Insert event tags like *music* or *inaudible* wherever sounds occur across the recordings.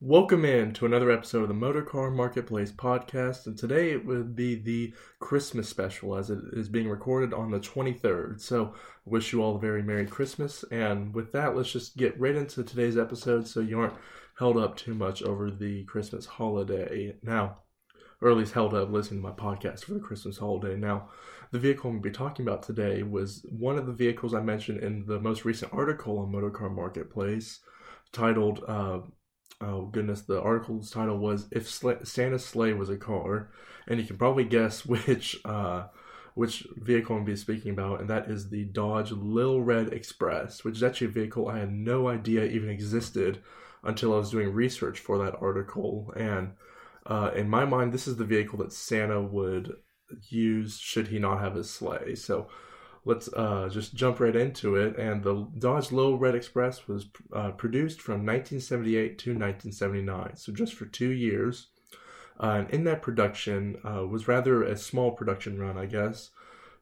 Welcome in to another episode of the Motor Car Marketplace podcast, and today it would be the Christmas special as it is being recorded on the 23rd. So, wish you all a very Merry Christmas, and with that, let's just get right into today's episode so you aren't held up too much over the Christmas holiday. Now, or at least held up listening to my podcast for the Christmas holiday. Now, the vehicle I'm going to be talking about today was one of the vehicles I mentioned in the most recent article on Motor Car Marketplace titled. Uh, oh goodness, the article's title was "If Santa's Sleigh Was a Car," and you can probably guess *laughs* which uh, which vehicle I'm be speaking about, and that is the Dodge Lil Red Express, which is actually a vehicle I had no idea even existed until I was doing research for that article. And uh, in my mind, this is the vehicle that Santa would use should he not have his sleigh. So let's uh, just jump right into it. And the Dodge Lil Red Express was uh, produced from 1978 to 1979, so just for two years. Uh, and in that production uh, was rather a small production run, I guess.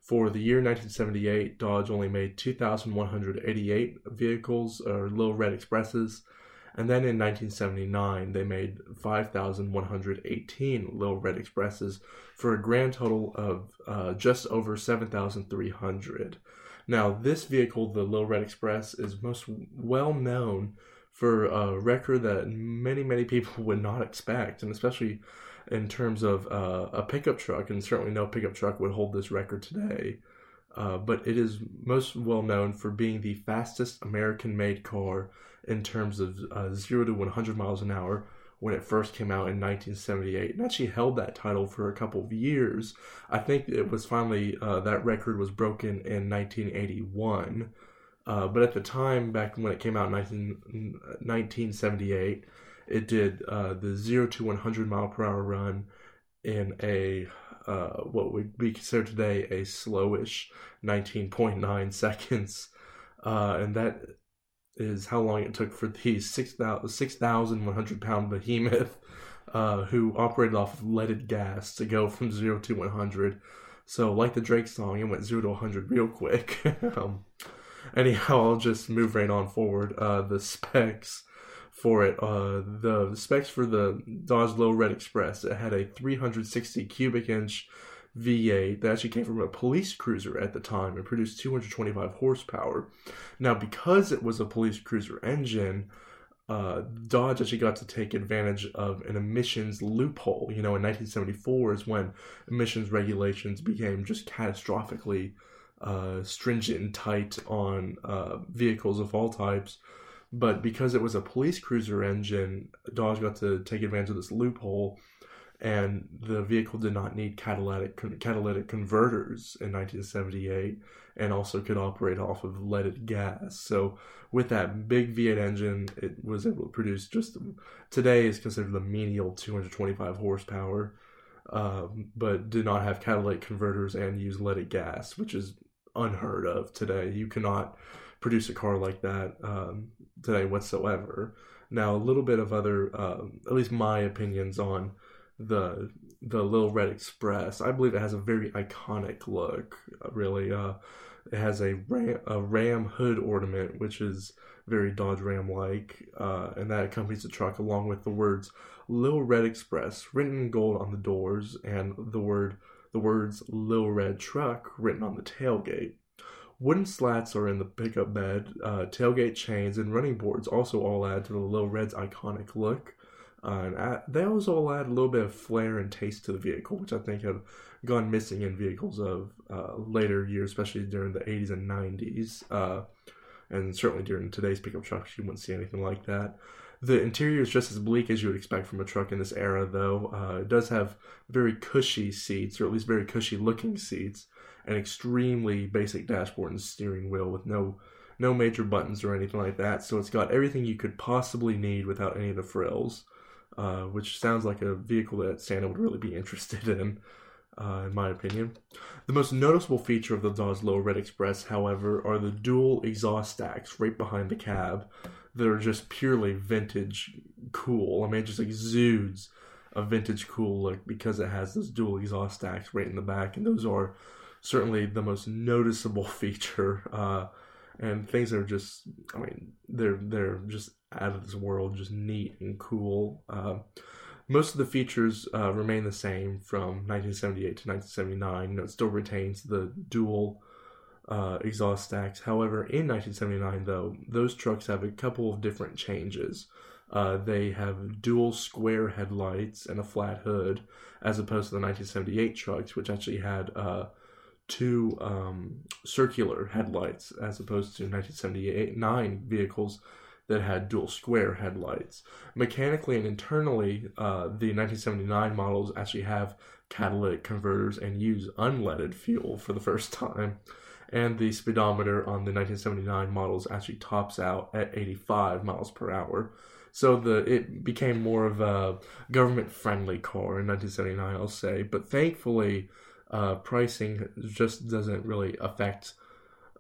For the year 1978, Dodge only made 2,188 vehicles or Lil Red Expresses, and then in 1979, they made 5,118 Little Red Expresses for a grand total of uh, just over 7,300. Now, this vehicle, the Little Red Express, is most well known for a record that many, many people *laughs* would not expect, and especially in terms of uh, a pickup truck, and certainly no pickup truck would hold this record today. Uh, but it is most well known for being the fastest American made car in terms of uh, 0 to 100 miles an hour when it first came out in 1978 and actually held that title for a couple of years. I think it was finally, uh, that record was broken in 1981. Uh, but at the time, back when it came out in 19, 1978, it did uh, the 0 to 100 mile per hour run in a uh, what would be considered today a slowish 19.9 *laughs* seconds. Uh, and that is how long it took for the 6,100 6, pound behemoth uh, who operated off of leaded gas to go from 0 to 100. So, like the Drake song, it went 0 to 100 real quick. *laughs* um, anyhow, I'll just move right on forward. Uh, the specs for it, uh, the specs for the Dodge Low Red Express, it had a 360 cubic inch V8 that actually came from a police cruiser at the time and produced 225 horsepower. Now, because it was a police cruiser engine, uh, Dodge actually got to take advantage of an emissions loophole. You know, in 1974 is when emissions regulations became just catastrophically uh, stringent and tight on uh, vehicles of all types. But because it was a police cruiser engine, Dodge got to take advantage of this loophole and the vehicle did not need catalytic catalytic converters in 1978 and also could operate off of leaded gas. So with that big v8 engine it was able to produce just today is considered the menial 225 horsepower um, but did not have catalytic converters and use leaded gas which is unheard of today. You cannot produce a car like that um, today whatsoever. Now a little bit of other uh, at least my opinions on the the Lil Red Express. I believe it has a very iconic look. Really, uh, it has a ram, a ram hood ornament, which is very Dodge Ram like, uh, and that accompanies the truck along with the words "Lil Red Express" written in gold on the doors, and the word the words "Lil Red Truck" written on the tailgate. Wooden slats are in the pickup bed. Uh, tailgate chains and running boards also all add to the Lil Red's iconic look. And add, they will add a little bit of flair and taste to the vehicle, which I think have gone missing in vehicles of uh, later years, especially during the 80s and 90s. Uh, and certainly during today's pickup trucks, you wouldn't see anything like that. The interior is just as bleak as you would expect from a truck in this era, though. Uh, it does have very cushy seats, or at least very cushy looking seats, an extremely basic dashboard and steering wheel with no no major buttons or anything like that. So it's got everything you could possibly need without any of the frills uh, which sounds like a vehicle that Santa would really be interested *laughs* in, uh, in my opinion. The most noticeable feature of the Dodge Red Express, however, are the dual exhaust stacks right behind the cab that are just purely vintage cool. I mean, it just exudes a vintage cool look because it has those dual exhaust stacks right in the back, and those are certainly the most noticeable *laughs* feature. Uh, and things are just I mean they're they're just out of this world, just neat and cool. Uh, most of the features uh, remain the same from 1978 to 1979. You know, it still retains the dual uh, exhaust stacks. However, in 1979, though, those trucks have a couple of different changes. Uh, they have dual square headlights and a flat hood, as opposed to the 1978 trucks, which actually had two um, circular headlights, as opposed to 1978 nine vehicles that had dual square headlights. Mechanically and internally, uh, the 1979 models actually have catalytic converters and use unleaded fuel for the first time. And the speedometer on the 1979 models actually tops out at 85 miles per hour. So the it became more of a government friendly car in 1979, I'll say. But thankfully, uh, pricing just doesn't really affect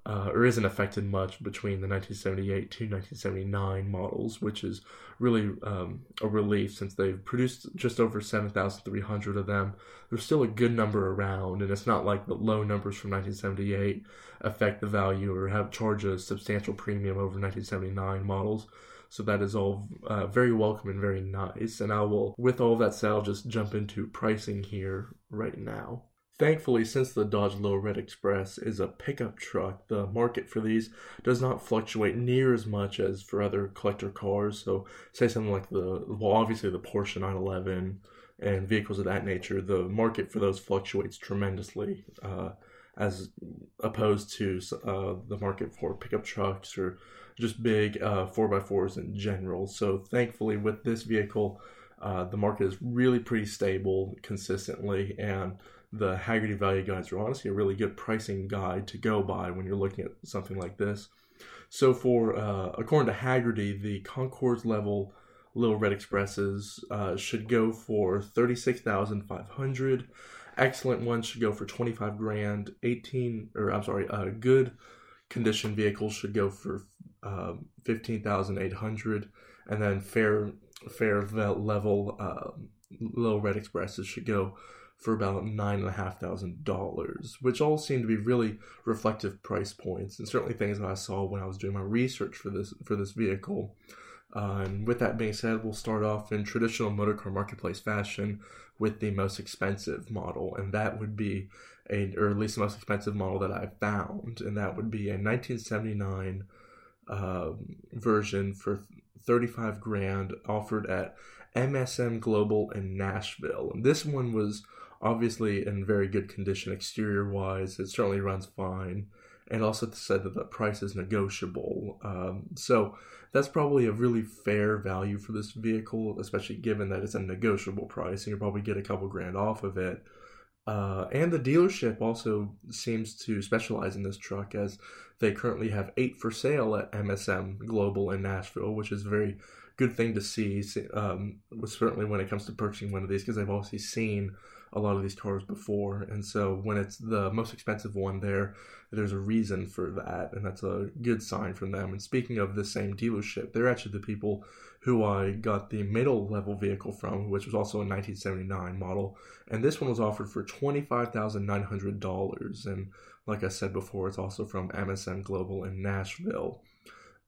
uh, or isn't affected much between the 1978 to 1979 models, which is really um, a relief since they've produced just over 7,300 of them. There's still a good number around, and it's not like the low numbers from 1978 affect the value or have charge a substantial premium over 1979 models. So that is all uh, very welcome and very nice. And I will, with all that said, I'll just jump into pricing here right now. Thankfully, since the Dodge Little Red Express is a pickup truck, the market for these does not fluctuate near as much as for other collector cars. So, say something like the, well, obviously the Porsche 911 and vehicles of that nature, the market for those fluctuates tremendously, uh, as opposed to uh, the market for pickup trucks or just big uh, 4x4s in general. So, thankfully, with this vehicle, uh, the market is really pretty stable consistently and the Hagerty value guides are honestly a really good pricing guide to go by when you're looking at something like this. So, for uh, according to Hagerty, the Concours level Little Red Expresses uh, should go for thirty six thousand five hundred. Excellent ones should go for twenty five grand. Eighteen or I'm sorry, uh, good condition vehicles should go for uh, fifteen thousand eight hundred, and then fair fair level uh, Little Red Expresses should go for about nine and a half thousand dollars, which all seem to be really reflective price points, and certainly things that I saw when I was doing my research for this for this vehicle. Uh, and with that being said, we'll start off in traditional motorcar marketplace fashion with the most expensive model, and that would be a, or at least the most expensive model that I found, and that would be a 1979 uh, version for 35 grand offered at MSM Global in Nashville. And this one was obviously in very good condition exterior wise. It certainly runs fine. And also said that the price is negotiable. Um, so that's probably a really fair value for this vehicle, especially given that it's a negotiable price and you'll probably get a couple grand off of it. Uh, and the dealership also seems to specialize in this truck as they currently have eight for sale at MSM Global in Nashville, which is a very good thing to see. Um, certainly when it comes to purchasing one of these, because I've obviously seen a lot of these cars before, and so when it's the most expensive one there, there's a reason for that, and that's a good sign from them. And speaking of the same dealership, they're actually the people who I got the middle level vehicle from, which was also a 1979 model, and this one was offered for twenty five thousand nine hundred dollars, and like I said before, it's also from MSM Global in Nashville.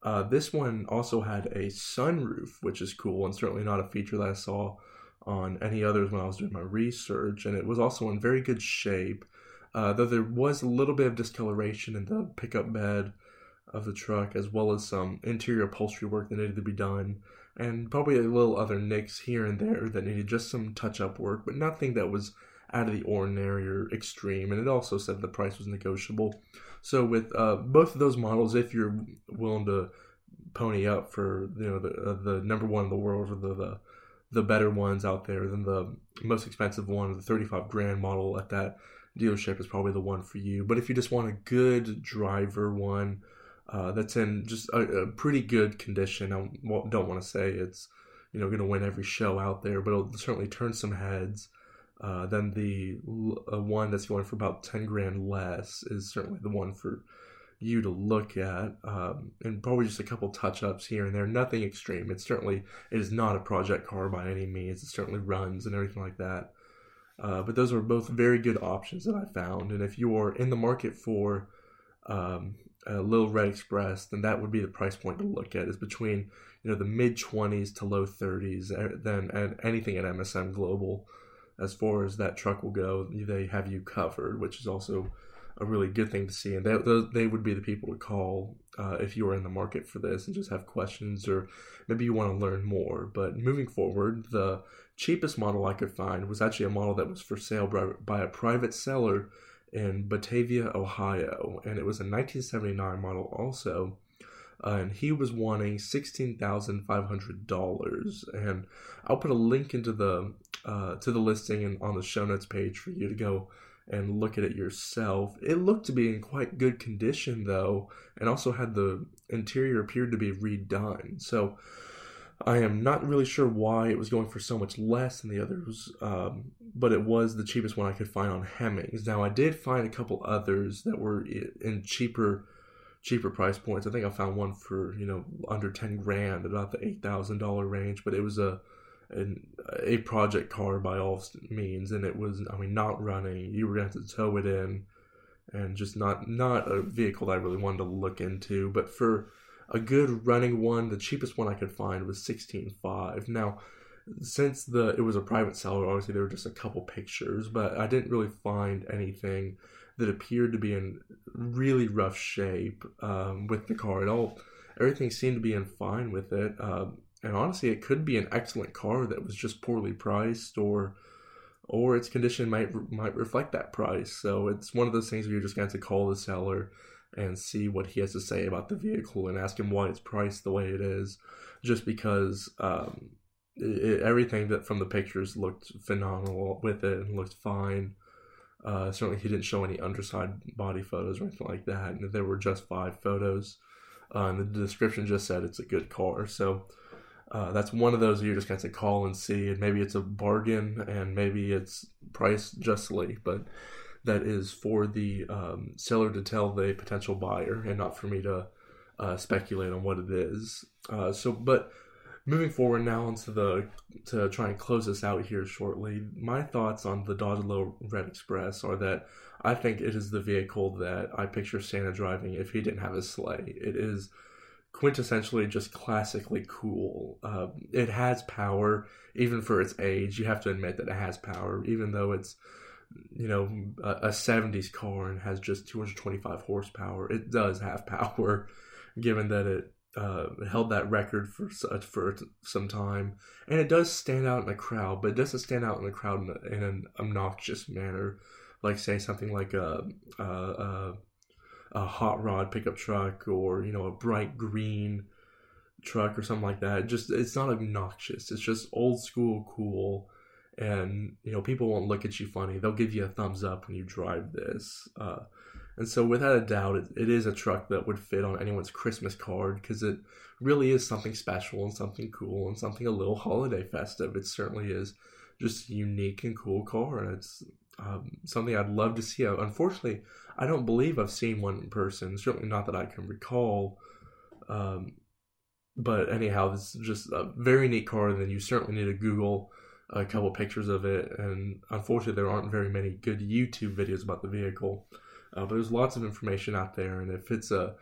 Uh, this one also had a sunroof, which is cool, and certainly not a feature that I saw on any others when I was doing my research, and it was also in very good shape. Uh, though there was a little bit of discoloration in the pickup bed of the truck, as well as some interior upholstery work that needed to be done, and probably a little other nicks here and there that needed just some touch up work, but nothing that was out of the ordinary or extreme. And it also said the price was negotiable. So with uh, both of those models, if you're willing to pony up for you know the uh, the number one in the world or the, the the better ones out there than the most expensive one, the 35 grand model at that dealership is probably the one for you. But if you just want a good driver one uh, that's in just a, a, pretty good condition, I don't want to say it's you know going to win every show out there, but it'll certainly turn some heads. Uh, then the uh, one that's going for about 10 grand less is certainly the one for you to look at, um, and probably just a couple touch ups here and there. Nothing extreme. It's certainly it is not a project car by any means. It certainly runs and everything like that. Uh, but those are both very good options that I found. And if you are in the market for um, a Little Red Express, then that would be the price point to look at. Is between you know the mid twenties to low thirties. Then and anything at MSM Global, as far as that truck will go, they have you covered, which is also a really good thing to see. And they, they would be the people to call uh, if you are in the market for this and just have questions or maybe you want to learn more. But moving forward, the cheapest model I could find was actually a model that was for sale by, by a private seller in Batavia, Ohio, and it was a 1979 model also. Uh, and he was wanting sixteen thousand five hundred dollars, and I'll put a link into the uh, to the listing and on the show notes page for you to go and look at it yourself. It looked to be in quite good condition though, and also had the interior appeared to be redone. So I am not really sure why it was going for so much less than the others, um, but it was the cheapest one I could find on Hemmings. Now I did find a couple others that were in cheaper, cheaper price points. I think I found one for you know under ten grand, about the eight thousand dollar range, but it was a an, a project car by all means, and it was I mean not running. You were to have to tow it in, and just not not a vehicle that I really wanted to look into. But for a good running one, the cheapest one I could find was sixteen five. Now, since the it was a private seller, obviously there were just a couple pictures, but I didn't really find anything that appeared to be in really rough shape um, with the car at all. Everything seemed to be in fine with it, uh, and honestly, it could be an excellent car that was just poorly priced, or or its condition might might reflect that price. So it's one of those things where you're just going to have to call the seller and see what he has to say about the vehicle and ask him why it's priced the way it is, just because um, it, everything that from the pictures looked phenomenal with it and looked fine. Uh, certainly, he didn't show any underside body photos or anything like that. And there were just five photos, uh, and the description just said it's a good car. So uh, that's one of those you're just going to call and see, and maybe it's a bargain, and maybe it's priced justly, but that is for the um, seller to tell the potential buyer and not for me to uh, speculate on what it is. Uh, so, but moving forward now into the to try and close this out here shortly, my thoughts on the Dodge Little Red Express are that I think it is the vehicle that I picture Santa driving if he didn't have a sleigh. It is quintessentially just classically cool. Uh, it has power, even for its age. You have to admit that it has power, even though it's you know, a, a 70s car and has just 225 horsepower, it does have power, *laughs* given that it uh, held that record for for some time, and it does stand out in a crowd, but it doesn't stand out in a crowd in, in an obnoxious manner, like say something like a, a, a, a hot rod pickup truck or you know a bright green truck or something like that. Just it's not obnoxious. It's just old school cool and you know people won't look at you funny they'll give you a thumbs up when you drive this uh, and so without a doubt it, it is a truck that would fit on anyone's christmas card because it really is something special and something cool and something a little holiday festive it certainly is just a unique and cool car and it's um, something i'd love to see. Unfortunately i don't believe i've seen one in person. Certainly not that i can recall. Um, but anyhow this is just a very neat car and then you certainly need to google a couple pictures of it, and unfortunately, there aren't very many good YouTube videos about the vehicle. Uh, but there's lots of information out there, and if it's a,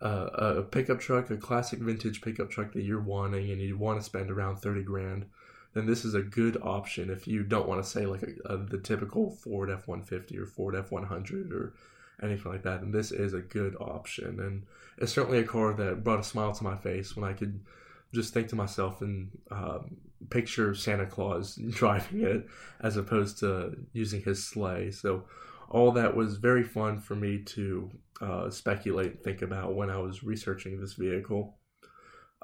a, a pickup truck, a classic vintage pickup truck that you're wanting, and you want to spend around thirty grand, then this is a good option. If you don't want to say like a, a, the typical Ford F one fifty or Ford F one hundred or anything like that, And this is a good option, and it's certainly a car that brought a smile to my face when I could just think to myself and um, picture Santa Claus *laughs* driving it as opposed to using his sleigh. So all that was very fun for me to uh, speculate and think about when I was researching this vehicle.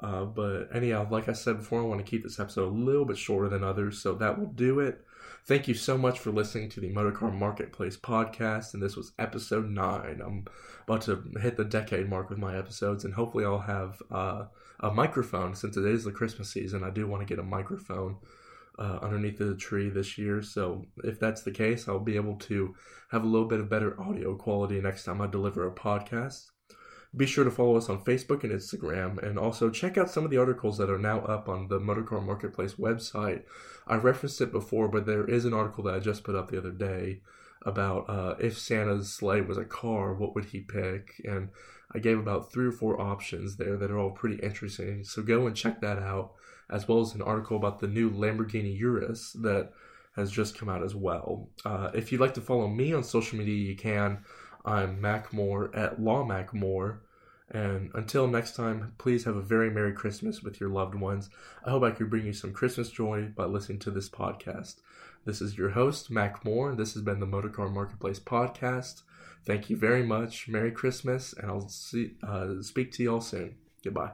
Uh, but anyhow, like I said before, I want to keep this episode a little bit shorter than others, so that will do it. Thank you so much for listening to the Motorcar Marketplace podcast, and this was episode nine. I'm about to hit the decade mark with my episodes, and hopefully, I'll have uh, a microphone since it is the Christmas season. I do want to get a microphone uh, underneath the tree this year. So if that's the case, I'll be able to have a little bit of better audio quality next time I deliver a podcast. Be sure to follow us on Facebook and Instagram, and also check out some of the articles that are now up on the Motorcar Marketplace website. I referenced it before, but there is an article that I just put up the other day about uh, if Santa's sleigh was a car, what would he pick? And I gave about three or four options there that are all pretty interesting. So go and check that out, as well as an article about the new Lamborghini Urus that has just come out as well. Uh, if you'd like to follow me on social media, you can. I'm Mac Moore at Law Mac Moore. And until next time, please have a very Merry Christmas with your loved ones. I hope I could bring you some Christmas joy by listening to this podcast. This is your host, Mac Moore. This has been the Motorcar Marketplace podcast. Thank you very much. Merry Christmas, and I'll see, uh, speak to you all soon. Goodbye.